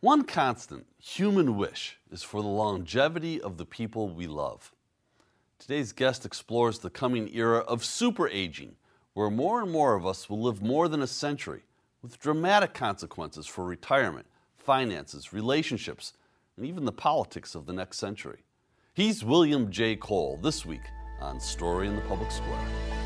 One constant human wish is for the longevity of the people we love. Today's guest explores the coming era of super aging, where more and more of us will live more than a century, with dramatic consequences for retirement, finances, relationships, and even the politics of the next century. He's William J. Kole this week on Story in the Public Square.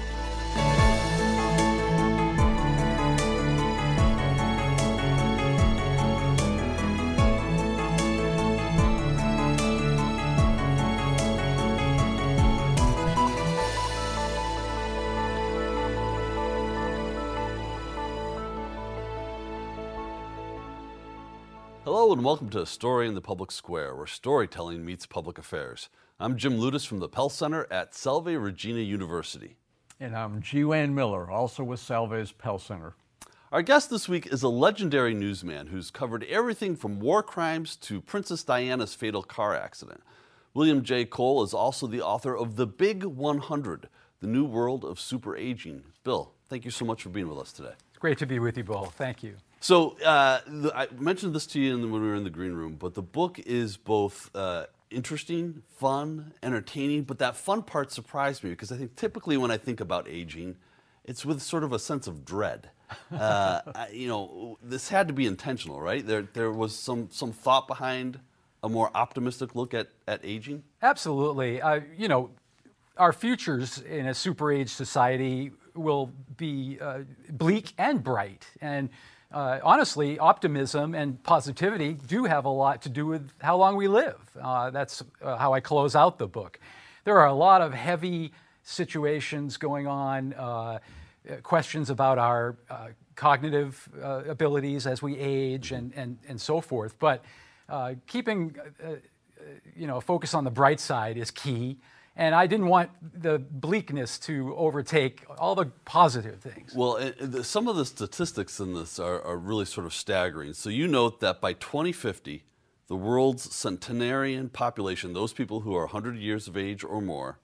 And welcome to A Story in the Public Square, where storytelling meets public affairs. I'm Jim Ludes from the Pell Center at Salve Regina University. And I'm G. Wayne Miller, also with Salve's Pell Center. Our guest this week is a legendary newsman who's covered everything from war crimes to Princess Diana's fatal car accident. William J. Kole is also the author of The Big 100, The New World of Super Aging. Bill, thank you so much for being with us today. It's great to be with you, Bill. Thank you. So uh, the, I mentioned this to you the, when we were in the green room, but the book is both uh, interesting, fun, entertaining. But that fun part surprised me because I think typically when I think about aging, it's with sort of a sense of dread. Uh, I, you know, this had to be intentional, right? There, there was some some thought behind a more optimistic look at at aging. Absolutely. You know, our futures in a super age society will be uh, bleak and bright. And uh, honestly, optimism and positivity do have a lot to do with how long we live. Uh, that's uh, how I close out the book. There are a lot of heavy situations going on, uh, questions about our uh, cognitive uh, abilities as we age and, and, and so forth. But keeping you know, a focus on the bright side is key and I didn't want the bleakness to overtake all the positive things. Well, it, some of the statistics in this are, are, really sort of staggering. So you note that by 2050, the world's centenarian population, those people who are 100 years of age or more,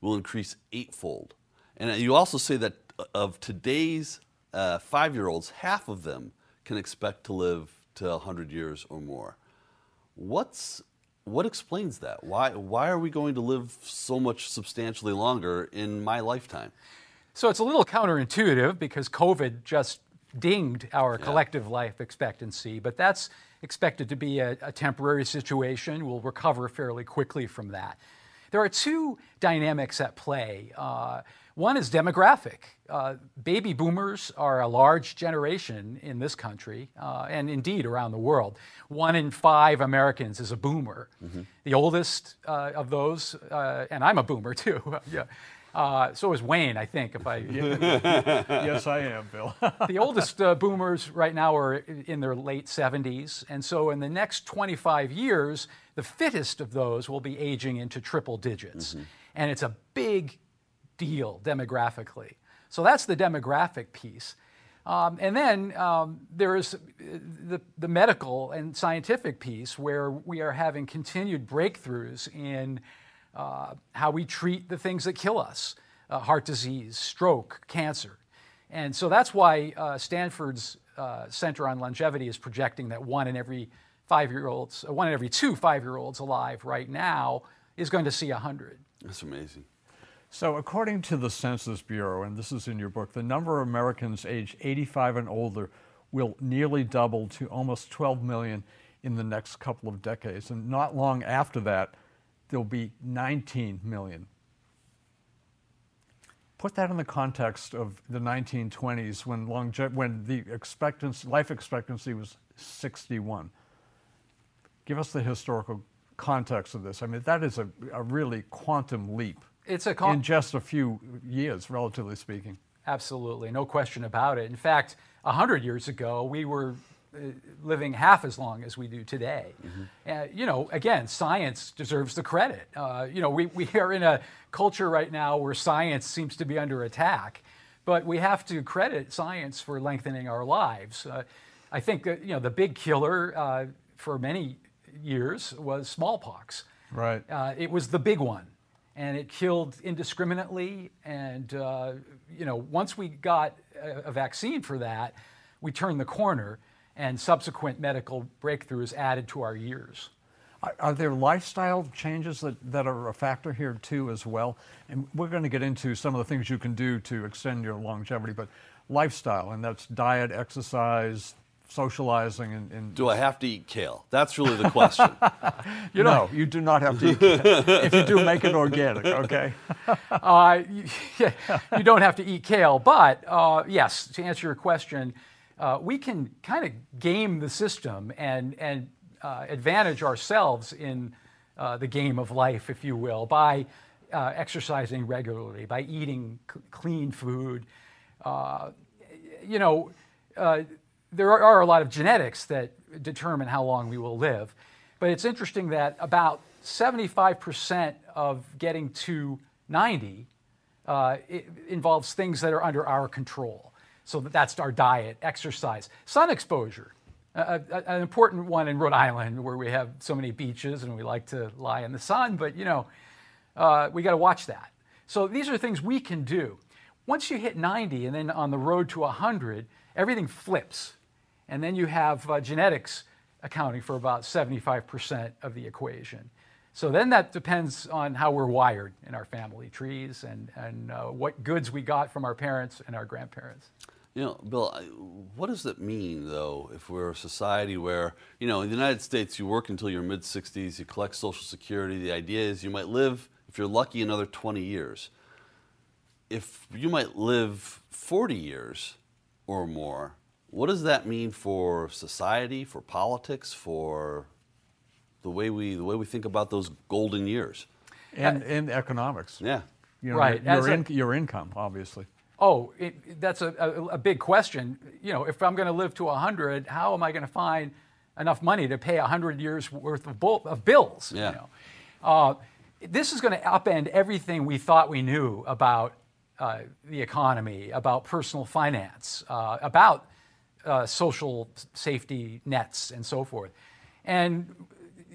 will increase eightfold. And you also say that of today's uh, five-year-olds, half of them can expect to live to 100 years or more. What's what explains that? Why, why are we going to live so much substantially longer in my lifetime? So it's a little counterintuitive because COVID just dinged our yeah. collective life expectancy, but that's expected to be a, a, temporary situation. We'll recover fairly quickly from that. There are two dynamics at play. Uh, one is demographic. Uh, baby boomers are a large generation in this country uh, and indeed around the world. One in five Americans is a boomer. Mm-hmm. The oldest uh, of those, uh, and I'm a boomer too. yeah. Uh, so is Wayne, I think. If I yes, I am, Bill. the oldest uh, boomers right now are in their late 70s, and so in the next 25 years, the fittest of those will be aging into triple digits, mm-hmm. and it's a big deal demographically. So that's the demographic piece. Um, and then um, there is the, the medical and scientific piece where we are having continued breakthroughs in uh, how we treat the things that kill us uh, heart disease, stroke, cancer. And so that's why uh, Stanford's uh, Center on Longevity is projecting that one in every five year olds, one in every two five year olds alive right now is going to see 100. That's amazing. So, according to the Census Bureau, and this is in your book, the number of Americans aged 85 and older will nearly double to almost 12 million in the next couple of decades. And not long after that, there'll be 19 million. Put that in the context of the 1920s when, longe- when the expectancy, life expectancy was 61. Give us the historical context of this. I mean, that is a, a really quantum leap it's a in just a few years, relatively speaking. Absolutely, no question about it. In fact, hundred years ago, we were uh, living half as long as we do today. Mm-hmm. Uh, you know, again, science deserves the credit. Uh, you know, we, we are in a culture right now where science seems to be under attack, but we have to credit science for lengthening our lives. Uh, I think you know, the big killer uh, for many years was smallpox. Right. Uh, it was the big one and it killed indiscriminately. And uh, you know, once we got a, a, vaccine for that, we turned the corner. and subsequent medical breakthroughs added to our years. Are, are there lifestyle changes that, that are a factor here too as well? And we're going to get into some of the things you can do to extend your longevity, but lifestyle, and that's diet, exercise, socializing, and, and Do I have to eat kale? That's really the question. you know, you do not have to eat kale. if you do, make it organic, okay? Uh, you, you don't have to eat kale, but uh, yes, to answer your question, uh, we can kind of game the system and, and uh, advantage ourselves in uh, the game of life, if you will, by uh, exercising regularly, by eating c- clean food. Uh, you know, uh, there are, a lot of genetics that determine how long we will live, but it's interesting that about 75% of getting to 90 uh, involves things that are under our control. So that's our diet, exercise, sun exposure. Uh, an important one in Rhode Island, where we have so many beaches and we like to lie in the sun, but you know, uh, we got to watch that. So these are things we can do. Once you hit 90 and then on the road to 100, everything flips. And then you have uh, genetics accounting for about 75% of the equation. So then that depends on how we're wired in our family trees and, and uh, what goods we got from our parents and our grandparents. You know, Bill, what does it mean, though, if we're a society where, you know, in the United States, you work until your mid 60s, you collect Social Security. The idea is you might live, if you're lucky, another 20 years. If you might live 40 years or more, what does that mean for society, for politics, for the way we, the way we think about those golden years? And, and economics. Yeah. You know, Right. Your, As your, a- your income, obviously. Oh, it, that's a, a, a big question. You know, if I'm going to live to 100, how am I going to find enough money to pay 100 years worth of, bull, of bills? Yeah. You know? uh, this is going to upend everything we thought we knew about uh, the economy, about personal finance, uh, about uh, social safety nets, and so forth. And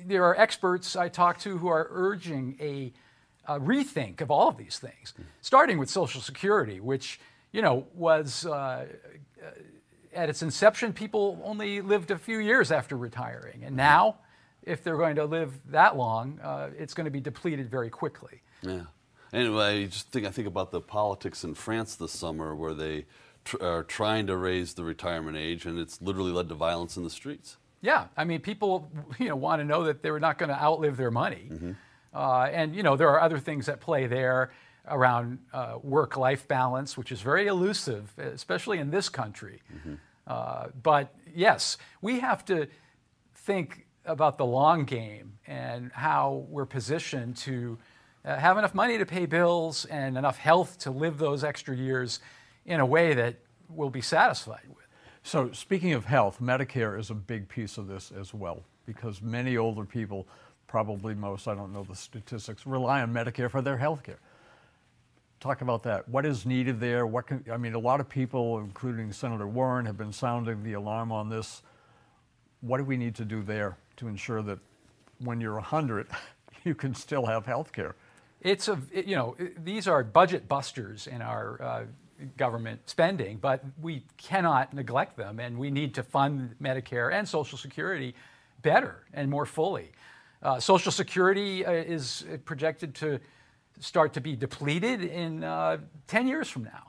there are experts I talk to who are urging a, a rethink of all of these things, starting with Social Security, which you know was uh, at its inception, people only lived a few years after retiring, and now, if they're going to live that long, uh, it's going to be depleted very quickly. Yeah. Anyway, I just think I think about the politics in France this summer, where they tr- are trying to raise the retirement age, and it's literally led to violence in the streets. Yeah, I mean, people you know want to know that they're not going to outlive their money, uh, and you know there are other things at play there around uh, work-life balance, which is very elusive, especially in this country. Uh, but yes, we have to think about the long game and how we're positioned to uh, have enough money to pay bills and enough health to live those extra years in a way that we'll be satisfied with. So, speaking of health, Medicare is a big piece of this as well because many older people, probably most, I don't know the statistics, rely on Medicare for their health care. Talk about that. What is needed there? What can, I mean, a lot of people, including Senator Warren, have been sounding the alarm on this. What do we need to do there to ensure that when you're 100, you can still have health care? It's a, you know, these are budget busters in our uh, government spending, but we cannot neglect them, and we need to fund Medicare and Social Security better and more fully. Uh, Social Security uh, is projected to start to be depleted in uh, 10 years from now.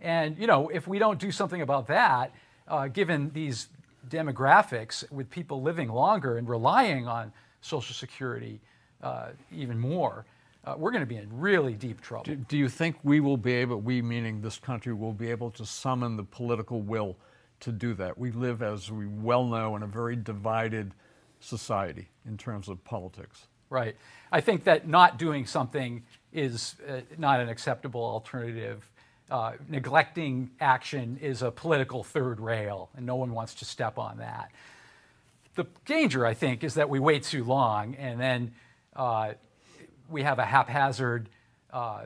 And, you know, if we don't do something about that, uh, given these demographics with people living longer and relying on Social Security uh, even more, uh, we're going to be in really deep trouble. Do, do you think we will be able, we meaning this country, will be able to summon the political will to do that? We live, as we well know, in a very divided society in terms of politics. Right. I think that not doing something is uh, not an acceptable alternative. Uh, neglecting action is a political third rail, and no one wants to step on that. The danger, I think, is that we wait too long and then uh, we have a haphazard, uh,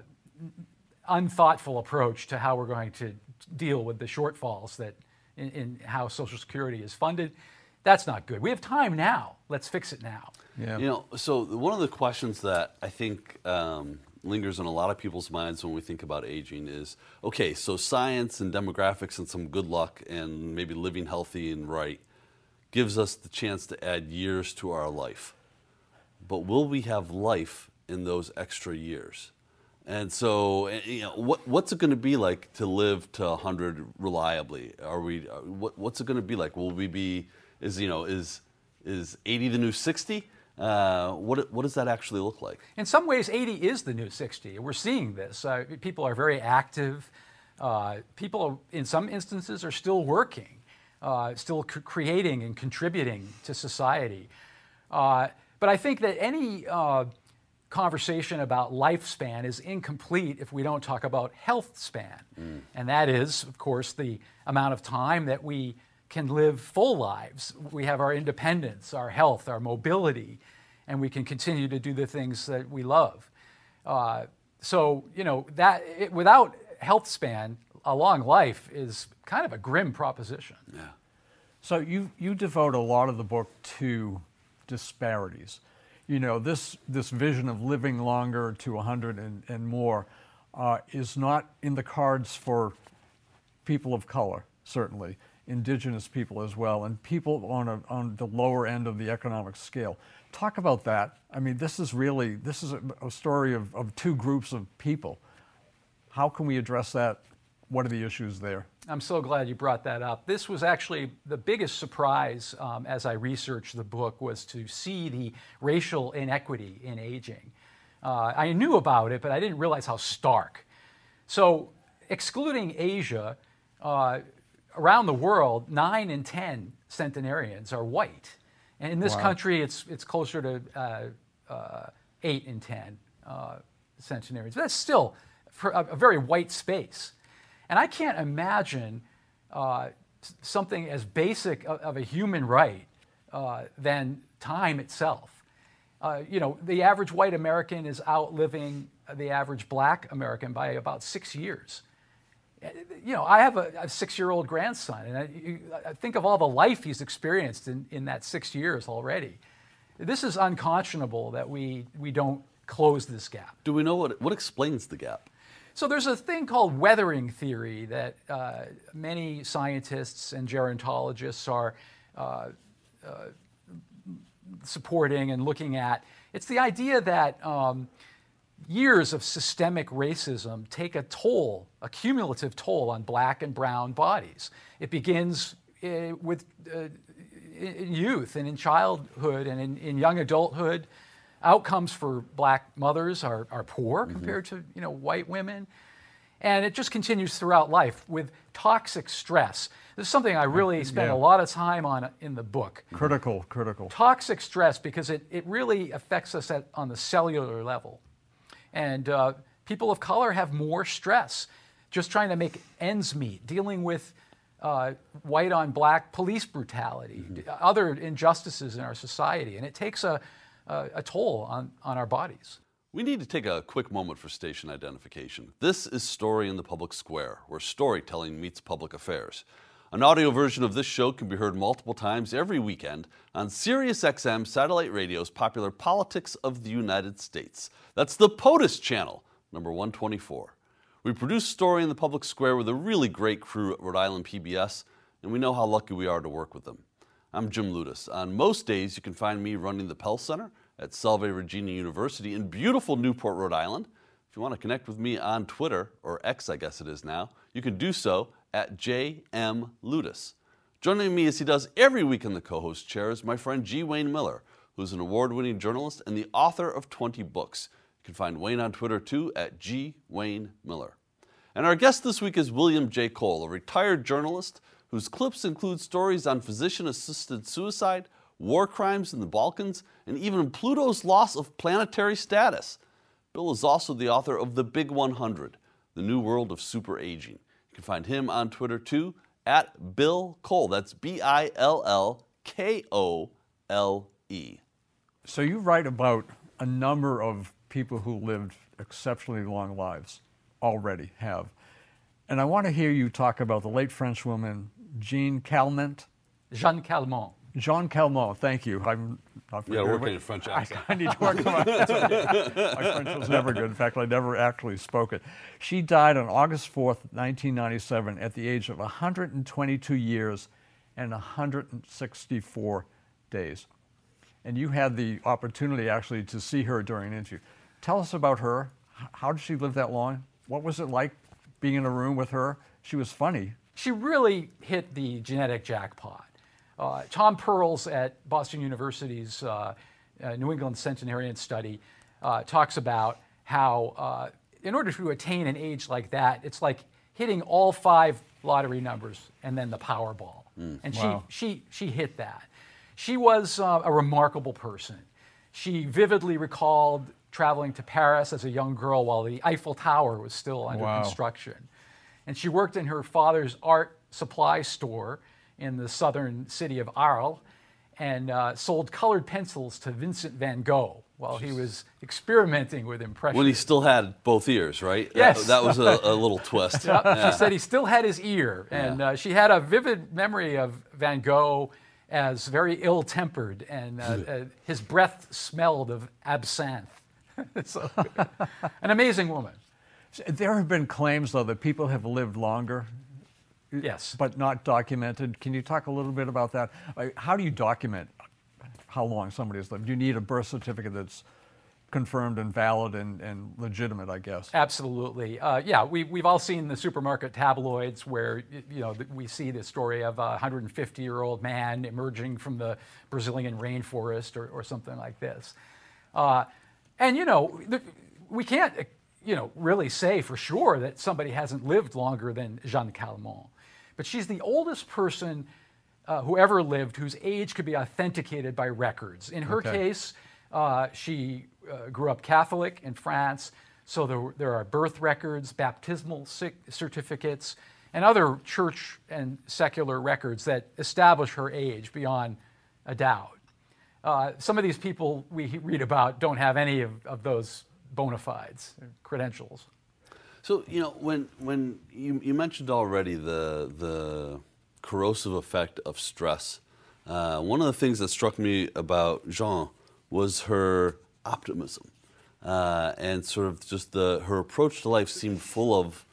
unthoughtful approach to how we're going to deal with the shortfalls that in, in how Social Security is funded. That's not good. We have time now. Let's fix it now. Yeah. You know, so one of the questions that I think um, lingers in a lot of people's minds when we think about aging is okay, so science and demographics and some good luck and maybe living healthy and right gives us the chance to add years to our life. But will we have life in those extra years? And so, eh, you know, what, what's it going to be like to live to 100 reliably? Are we? uh, What, what's it going to be like? Will we be? Is you know is is 80 the new 60? Uh, what what does that actually look like? In some ways, 80 is the new 60. We're seeing this. Uh, people are very active. Uh, people, in some instances, are still working, uh, still c- creating and contributing to society. Uh, but I think that any conversation about lifespan is incomplete if we don't talk about health span. And that is, of course, the amount of time that we can live full lives. We have our independence, our health, our mobility, and we can continue to do the things that we love. Uh, so, you know, that it, without health span, a long life is kind of a grim proposition. Yeah. So you, you devote a lot of the book to disparities. You know, this, this vision of living longer to 100 and, and more uh, is not in the cards for people of color, certainly, indigenous people as well, and people on, a, on the lower end of the economic scale. Talk about that. I mean, this is really, this is a, a story of, of two groups of people. How can we address that? What are the issues there? I'm so glad you brought that up. This was actually the biggest surprise um, as I researched the book was to see the racial inequity in aging. Uh, I knew about it, but I didn't realize how stark. So, excluding Asia, uh, around the world, nine in ten centenarians are white, and in this Wow. country, it's it's closer to uh, uh, eight in ten uh, centenarians. But that's still for a, a very white space. And I can't imagine uh, something as basic of, of a human right uh, than time itself. Uh, you know, the average white American is outliving the average black American by about six years. Uh, You know, I have a, a six-year-old grandson, and I, I think of all the life he's experienced in, in that six years already. This is unconscionable that we, we don't close this gap. Do we know what what explains the gap? So there's a thing called weathering theory that uh, many scientists and gerontologists are uh, uh, supporting and looking at. It's the idea that um, years of systemic racism take a toll, a cumulative toll on black and brown bodies. It begins uh, with uh, in youth and in childhood and in, in young adulthood. Outcomes for black mothers are, are poor compared to you know white women. And it just continues throughout life with toxic stress. This is something I really spent Yeah. a lot of time on in the book Critical, critical. toxic stress because it, it really affects us at, on the cellular level. And uh, people of color have more stress just trying to make ends meet, dealing with uh, white on black police brutality, other injustices in our society. And it takes a, a, a toll on, on our bodies. We need to take a quick moment for station identification. This is Story in the Public Square, where storytelling meets public affairs. An audio version of this show can be heard multiple times every weekend on SiriusXM satellite radio's popular Politics of the United States. That's the POTUS channel, number 124. We produce Story in the Public Square with a really great crew at Rhode Island PBS, and we know how lucky we are to work with them. I'm Jim Ludes. On most days, you can find me running the Pell Center at Salve Regina University in beautiful Newport, Rhode Island. If you want to connect with me on Twitter, or X, I guess it is now, you can do so at JM Ludes. Joining me as he does every week in the co host chair is my friend G. Wayne Miller, who's an award winning journalist and the author of 20 books. You can find Wayne on Twitter too at G. Wayne Miller. And our guest this week is William J. Kole, a retired journalist whose clips include stories on physician assisted suicide, war crimes in the Balkans, and even Pluto's loss of planetary status. Bill is also the author of The Big 100, The New World of Super Aging. You can find him on Twitter too at Bill Kole. That's B I L L K O L E. So you write about a number of people who lived exceptionally long lives already have. And I want to hear you talk about the late French woman Jeanne Calment. Jeanne Calment. Jeanne Calment, thank you. I'm not You gotta very work good. on French accent. I, need to work on my, my French was never good. In fact, I never actually spoke it. She died on August 4th, 1997, at the age of 122 years and 164 days. And you had the opportunity actually to see her during an interview. Tell us about her. How did she live that long? What was it like being in a room with her? She was funny. She really hit the genetic jackpot. Uh, Tom Perls at Boston University's uh, uh, New England Centenarian Study uh, talks about how, uh, in order to attain an age like that, it's like hitting all five lottery numbers and then the Powerball. And Wow. she, she, she hit that. She was uh, a remarkable person. She vividly recalled traveling to Paris as a young girl while the Eiffel Tower was still under Wow. construction. And she worked in her father's art supply store in the southern city of Arles and uh, sold colored pencils to Vincent van Gogh while he was experimenting with impressionism. When he still had both ears, right? That- Yes. That, was a, a little twist. Yep, Yeah. She said he still had his ear, and uh, she had a vivid memory of Van Gogh as very ill-tempered, and uh, uh, his breath smelled of absinthe. so, an amazing woman. There have been claims, though, that people have lived longer, Yes. but not documented. Can you talk a little bit about that? How do you document how long somebody has lived? You need a birth certificate that's confirmed and valid and, and legitimate, I guess. Absolutely. Uh, yeah, we, we've all seen the supermarket tabloids where, you know, we see the story of a 150-year-old man emerging from the Brazilian rainforest or, or something like this. Uh, and, you know, th- we can't, you know, really say for sure that somebody hasn't lived longer than Jeanne Calment. But she's the oldest person uh, who ever lived whose age could be authenticated by records. In her Okay. case, uh, she uh, grew up Catholic in France, so there, there are birth records, baptismal certificates, and other church and secular records that establish her age beyond a doubt. Uh, some of these people we read about don't have any of, of those bona fides, credentials. So you know when when you, you mentioned already the the corrosive effect of stress. Uh, one of the things that struck me about Jeanne was her optimism uh, and sort of just the her approach to life seemed full of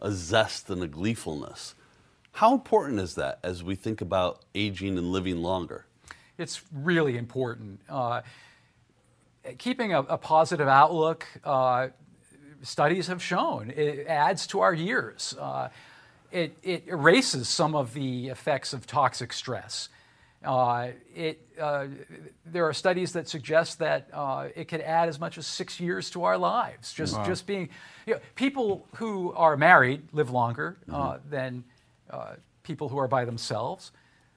a zest and a gleefulness. How important is that as we think about aging and living longer? It's really important. Uh, keeping a, a positive outlook, uh, studies have shown it adds to our years. Uh, it, it erases some of the effects of toxic stress. Uh, it, uh, there are studies that suggest that uh, it could add as much as six years to our lives. Just, just being, you know, people who are married live longer uh, than uh, people who are by themselves.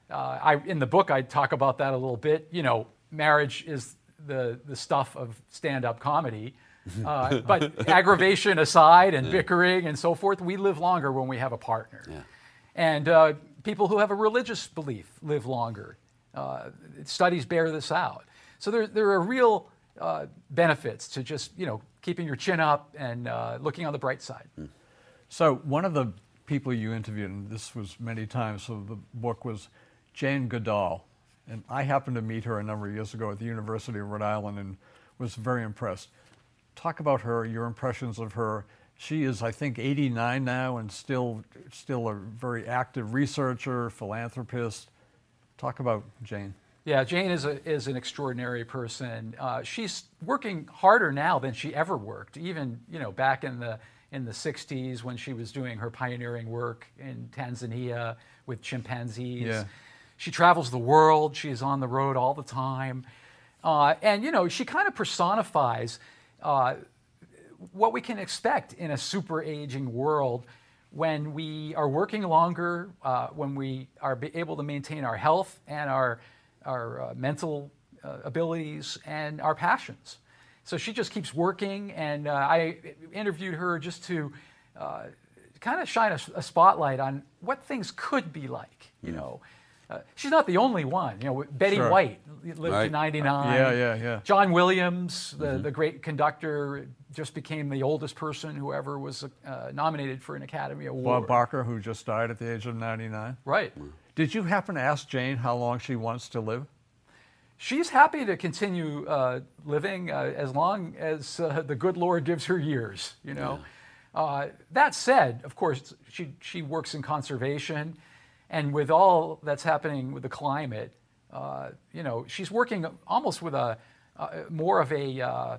Uh, I, in the book, I talk about that a little bit. You know, marriage is the, the stuff of stand up comedy. Uh, but aggravation aside and bickering and so forth, we live longer when we have a partner. And uh, people who have a religious belief live longer. Uh, studies bear this out. So there, there are real uh, benefits to just, you know, keeping your chin up and uh, looking on the bright side. So one of the people you interviewed, and this was many times, so the book was Jane Goodall. And I happened to meet her a number of years ago at the University of Rhode Island and was very impressed. Talk about her, your impressions of her. She is, I think, 89 now and still, still a very active researcher, philanthropist. Talk about Jane. Yeah, Jane is, a, is an extraordinary person. Uh, she's working harder now than she ever worked, even you know back in the in the 60s when she was doing her pioneering work in Tanzania with chimpanzees. Yeah. She travels the world. She's on the road all the time, uh, and you know she kind of personifies uh, what we can expect in a super aging world when we are working longer, uh, when we are able to maintain our health and our, our uh, mental uh, abilities and our passions. So she just keeps working, and uh, I interviewed her just to uh, kind of shine a, a spotlight on what things could be like. You know, uh, she's not the only one. You know, Betty Sure. White lived to Right. 99. Yeah, yeah, yeah. John Williams, the, the great conductor, just became the oldest person who ever was uh, nominated for an Academy Award. Bob Barker, who just died at the age of 99. Right. Did you happen to ask Jane how long she wants to live? She's happy to continue uh, living uh, as long as uh, the good Lord gives her years, you know. Uh, that said, of course, she, she works in conservation, And with all that's happening with the climate, uh, you know, she's working almost with a uh, more of a, uh,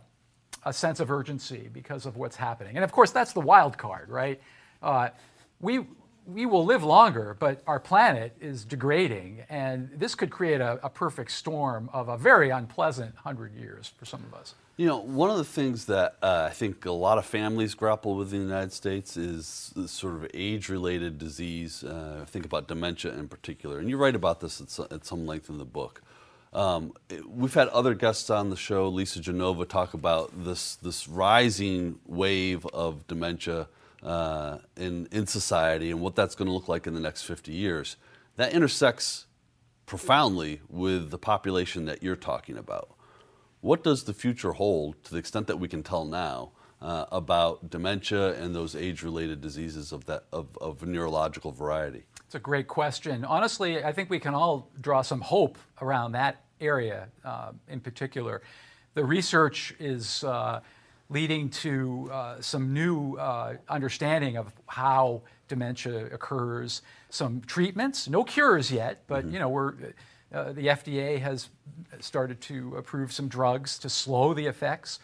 a sense of urgency because of what's happening. And of course, that's the wild card, right? Uh, we, we will live longer, but our planet is degrading, and this could create a, a perfect storm of a very unpleasant hundred years for some of us. You know, one of the things that uh, I think a lot of families grapple with in the United States is sort of age-related disease. Uh, think about dementia in particular, and you write about this at, at some length in the book. Um, we've had other guests on the show, Lisa Genova, talk about this this rising wave of dementia uh, in in society and what that's going to look like in the next 50 years. That intersects profoundly with the population that you're talking about. What does the future hold, to the extent that we can tell now, uh, about dementia and those age-related diseases of that of, of neurological variety? It's a great question. Honestly, I think we can all draw some hope around that area uh, in particular. The research is uh, leading to uh, some new uh, understanding of how dementia occurs, some treatments, no cures yet, but mm-hmm. you know we're uh, the FDA has started to approve some drugs to slow the effects.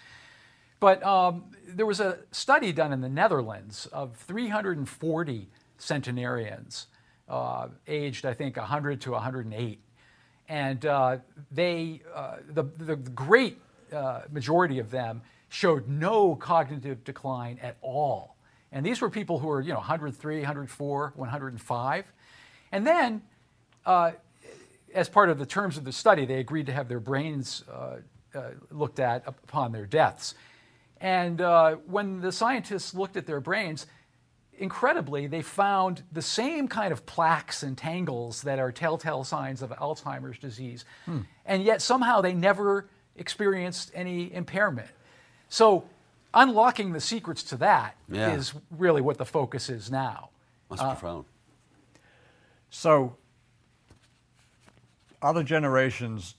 But um, there was a study done in the Netherlands of 340 centenarians, uh, aged I think 100 to 108, and uh, they, uh, the, the great uh, majority of them showed no cognitive decline at all. And these were people who were, you know, 103, 104, 105. And then uh, as part of the terms of the study, they agreed to have their brains uh, uh, looked at upon their deaths. And uh, when the scientists looked at their brains, incredibly, they found the same kind of plaques and tangles that are telltale signs of Alzheimer's disease. Hmm. And yet somehow they never experienced any impairment. So, unlocking the secrets to that yeah. is really what the focus is now. That's uh, profound. So, other generations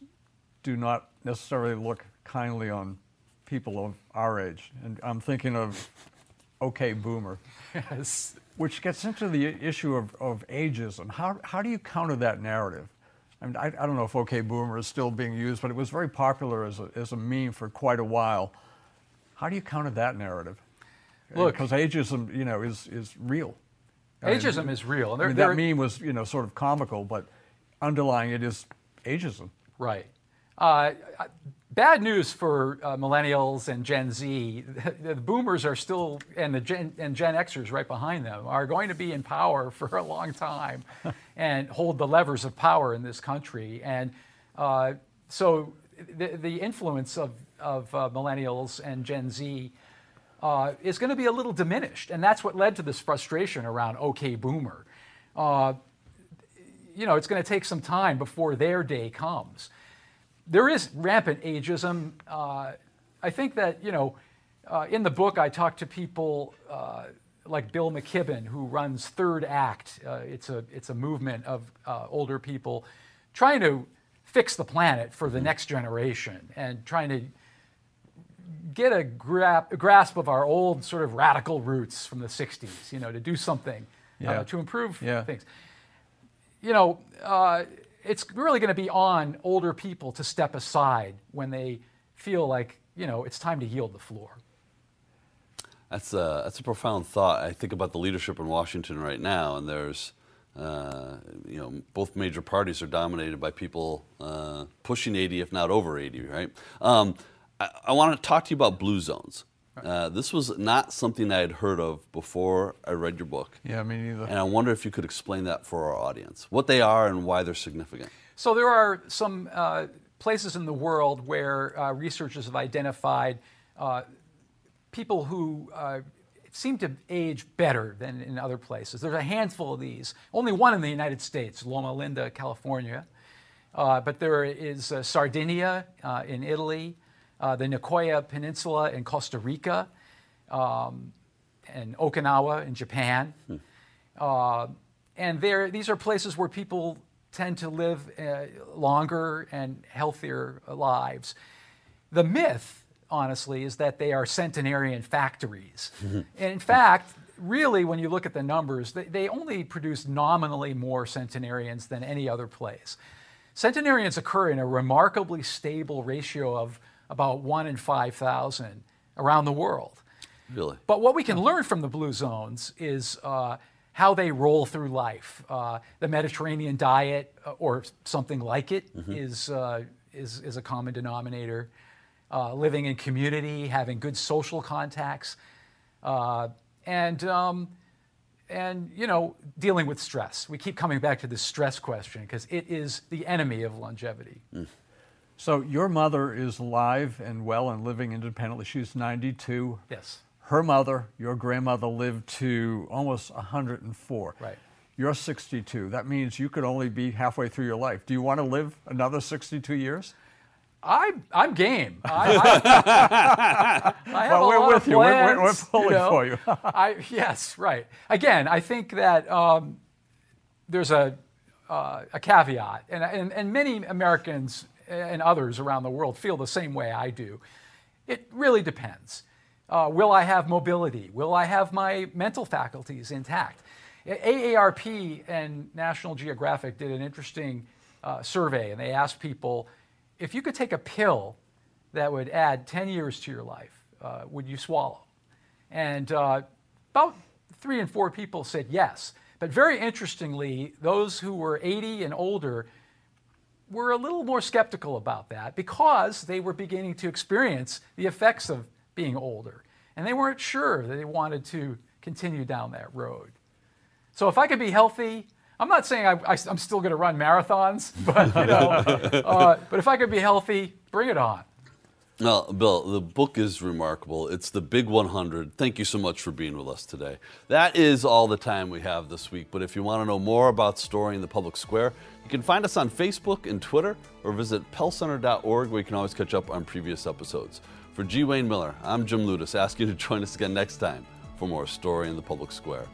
do not necessarily look kindly on people of our age. And I'm thinking of OK Boomer. Yes. Which gets into the issue of, of ageism. How, how do you counter that narrative? I, mean, I, I, don't know if OK Boomer is still being used, but it was very popular as a, as a meme for quite a while. How do you counter that narrative? Look, because ageism, you know, is, is real. Ageism I mean, is real. I mean, that meme was, you know, sort of comical, but underlying it is ageism. Right. Uh, bad news for uh, millennials and Gen Z. The, boomers are still, and the Gen, and Gen Xers right behind them, are going to be in power for a long time and hold the levers of power in this country. And uh, so the, the, influence of, of uh, millennials and Gen Z uh, is going to be a little diminished. And that's what led to this frustration around OK Boomer. Uh, you know, it's going to take some time before their day comes. There is rampant ageism. Uh, I think that, you know, uh, in the book, I talk to people uh, like Bill McKibben, who runs Third Act. Uh, it's, a, it's a movement of uh, older people trying to fix the planet for the mm-hmm. next generation and trying to get a, gra- a, grasp of our old sort of radical roots from the 60s, you know, to do something uh, to improve yeah. things you know, uh, it's really going to be on older people to step aside when they feel like, you know, it's time to yield the floor. That's a, that's a profound thought. I think about the leadership in Washington right now, and there's, uh, you know, both major parties are dominated by people uh, pushing 80, if not over 80, right? Um, I, I want to talk to you about blue zones. Uh, this was not something I had heard of before I read your book. Yeah, me neither. And I wonder if you could explain that for our audience, what they are and why they're significant. So there are some uh, places in the world where uh, researchers have identified uh, people who uh, seem to age better than in other places. There's a handful of these. Only one in the United States, Loma Linda, California. Uh, but there is Sardinia in Italy uh, the Nicoya Peninsula in Costa Rica, um, and Okinawa in Japan. Hmm. Uh, and there, these are places where people tend to live uh, longer and healthier lives. The myth, honestly, is that they are centenarian factories. And in fact, really, when you look at the numbers, they, they only produce nominally more centenarians than any other place. Centenarians occur in a remarkably stable ratio of about one in 5,000 around the world. Really? But what we can learn from the blue zones is uh, how they roll through life. Uh, the Mediterranean diet, uh, or something like it, is uh, is, is a common denominator. Uh, living in community, having good social contacts, uh, and um, and you know dealing with stress. We keep coming back to this stress question because it is the enemy of longevity. So your mother is alive and well and living independently. She's 92. Yes. Her mother, your grandmother, lived to almost 104. Right. You're 62. That means you could only be halfway through your life. Do you want to live another 62 years? I'm I'm game. I, I, I have Well, a we're lot with of you. We're- we're- we're plans, pulling for you. I, yes, right. Again, I think that um, there's a uh, a caveat, and, and and many Americans and others around the world feel the same way I do. It really depends. Uh, will I have mobility? Will I have my mental faculties intact? AARP and National Geographic did an interesting uh, survey, and they asked people if you could take a pill that would add 10 years to your life, uh, would you swallow? And uh, about three and four people said yes. But very interestingly, those who were 80 and older were a little more skeptical about that because they were beginning to experience the effects of being older. And they weren't sure that they wanted to continue down that road. So if I could be healthy, I'm not saying I, am still going to run marathons, but you know, uh, but if I could be healthy, bring it on. Well, Bill, the book is remarkable. It's the Big 100. Thank you so much for being with us today. That is all the time we have this week. But if you want to know more about Story in the Public Square, you can find us on Facebook and Twitter or visit pellcenter.org where you can always catch up on previous episodes. For G. Wayne Miller, I'm Jim Ludes, asking you to join us again next time for more Story in the Public Square.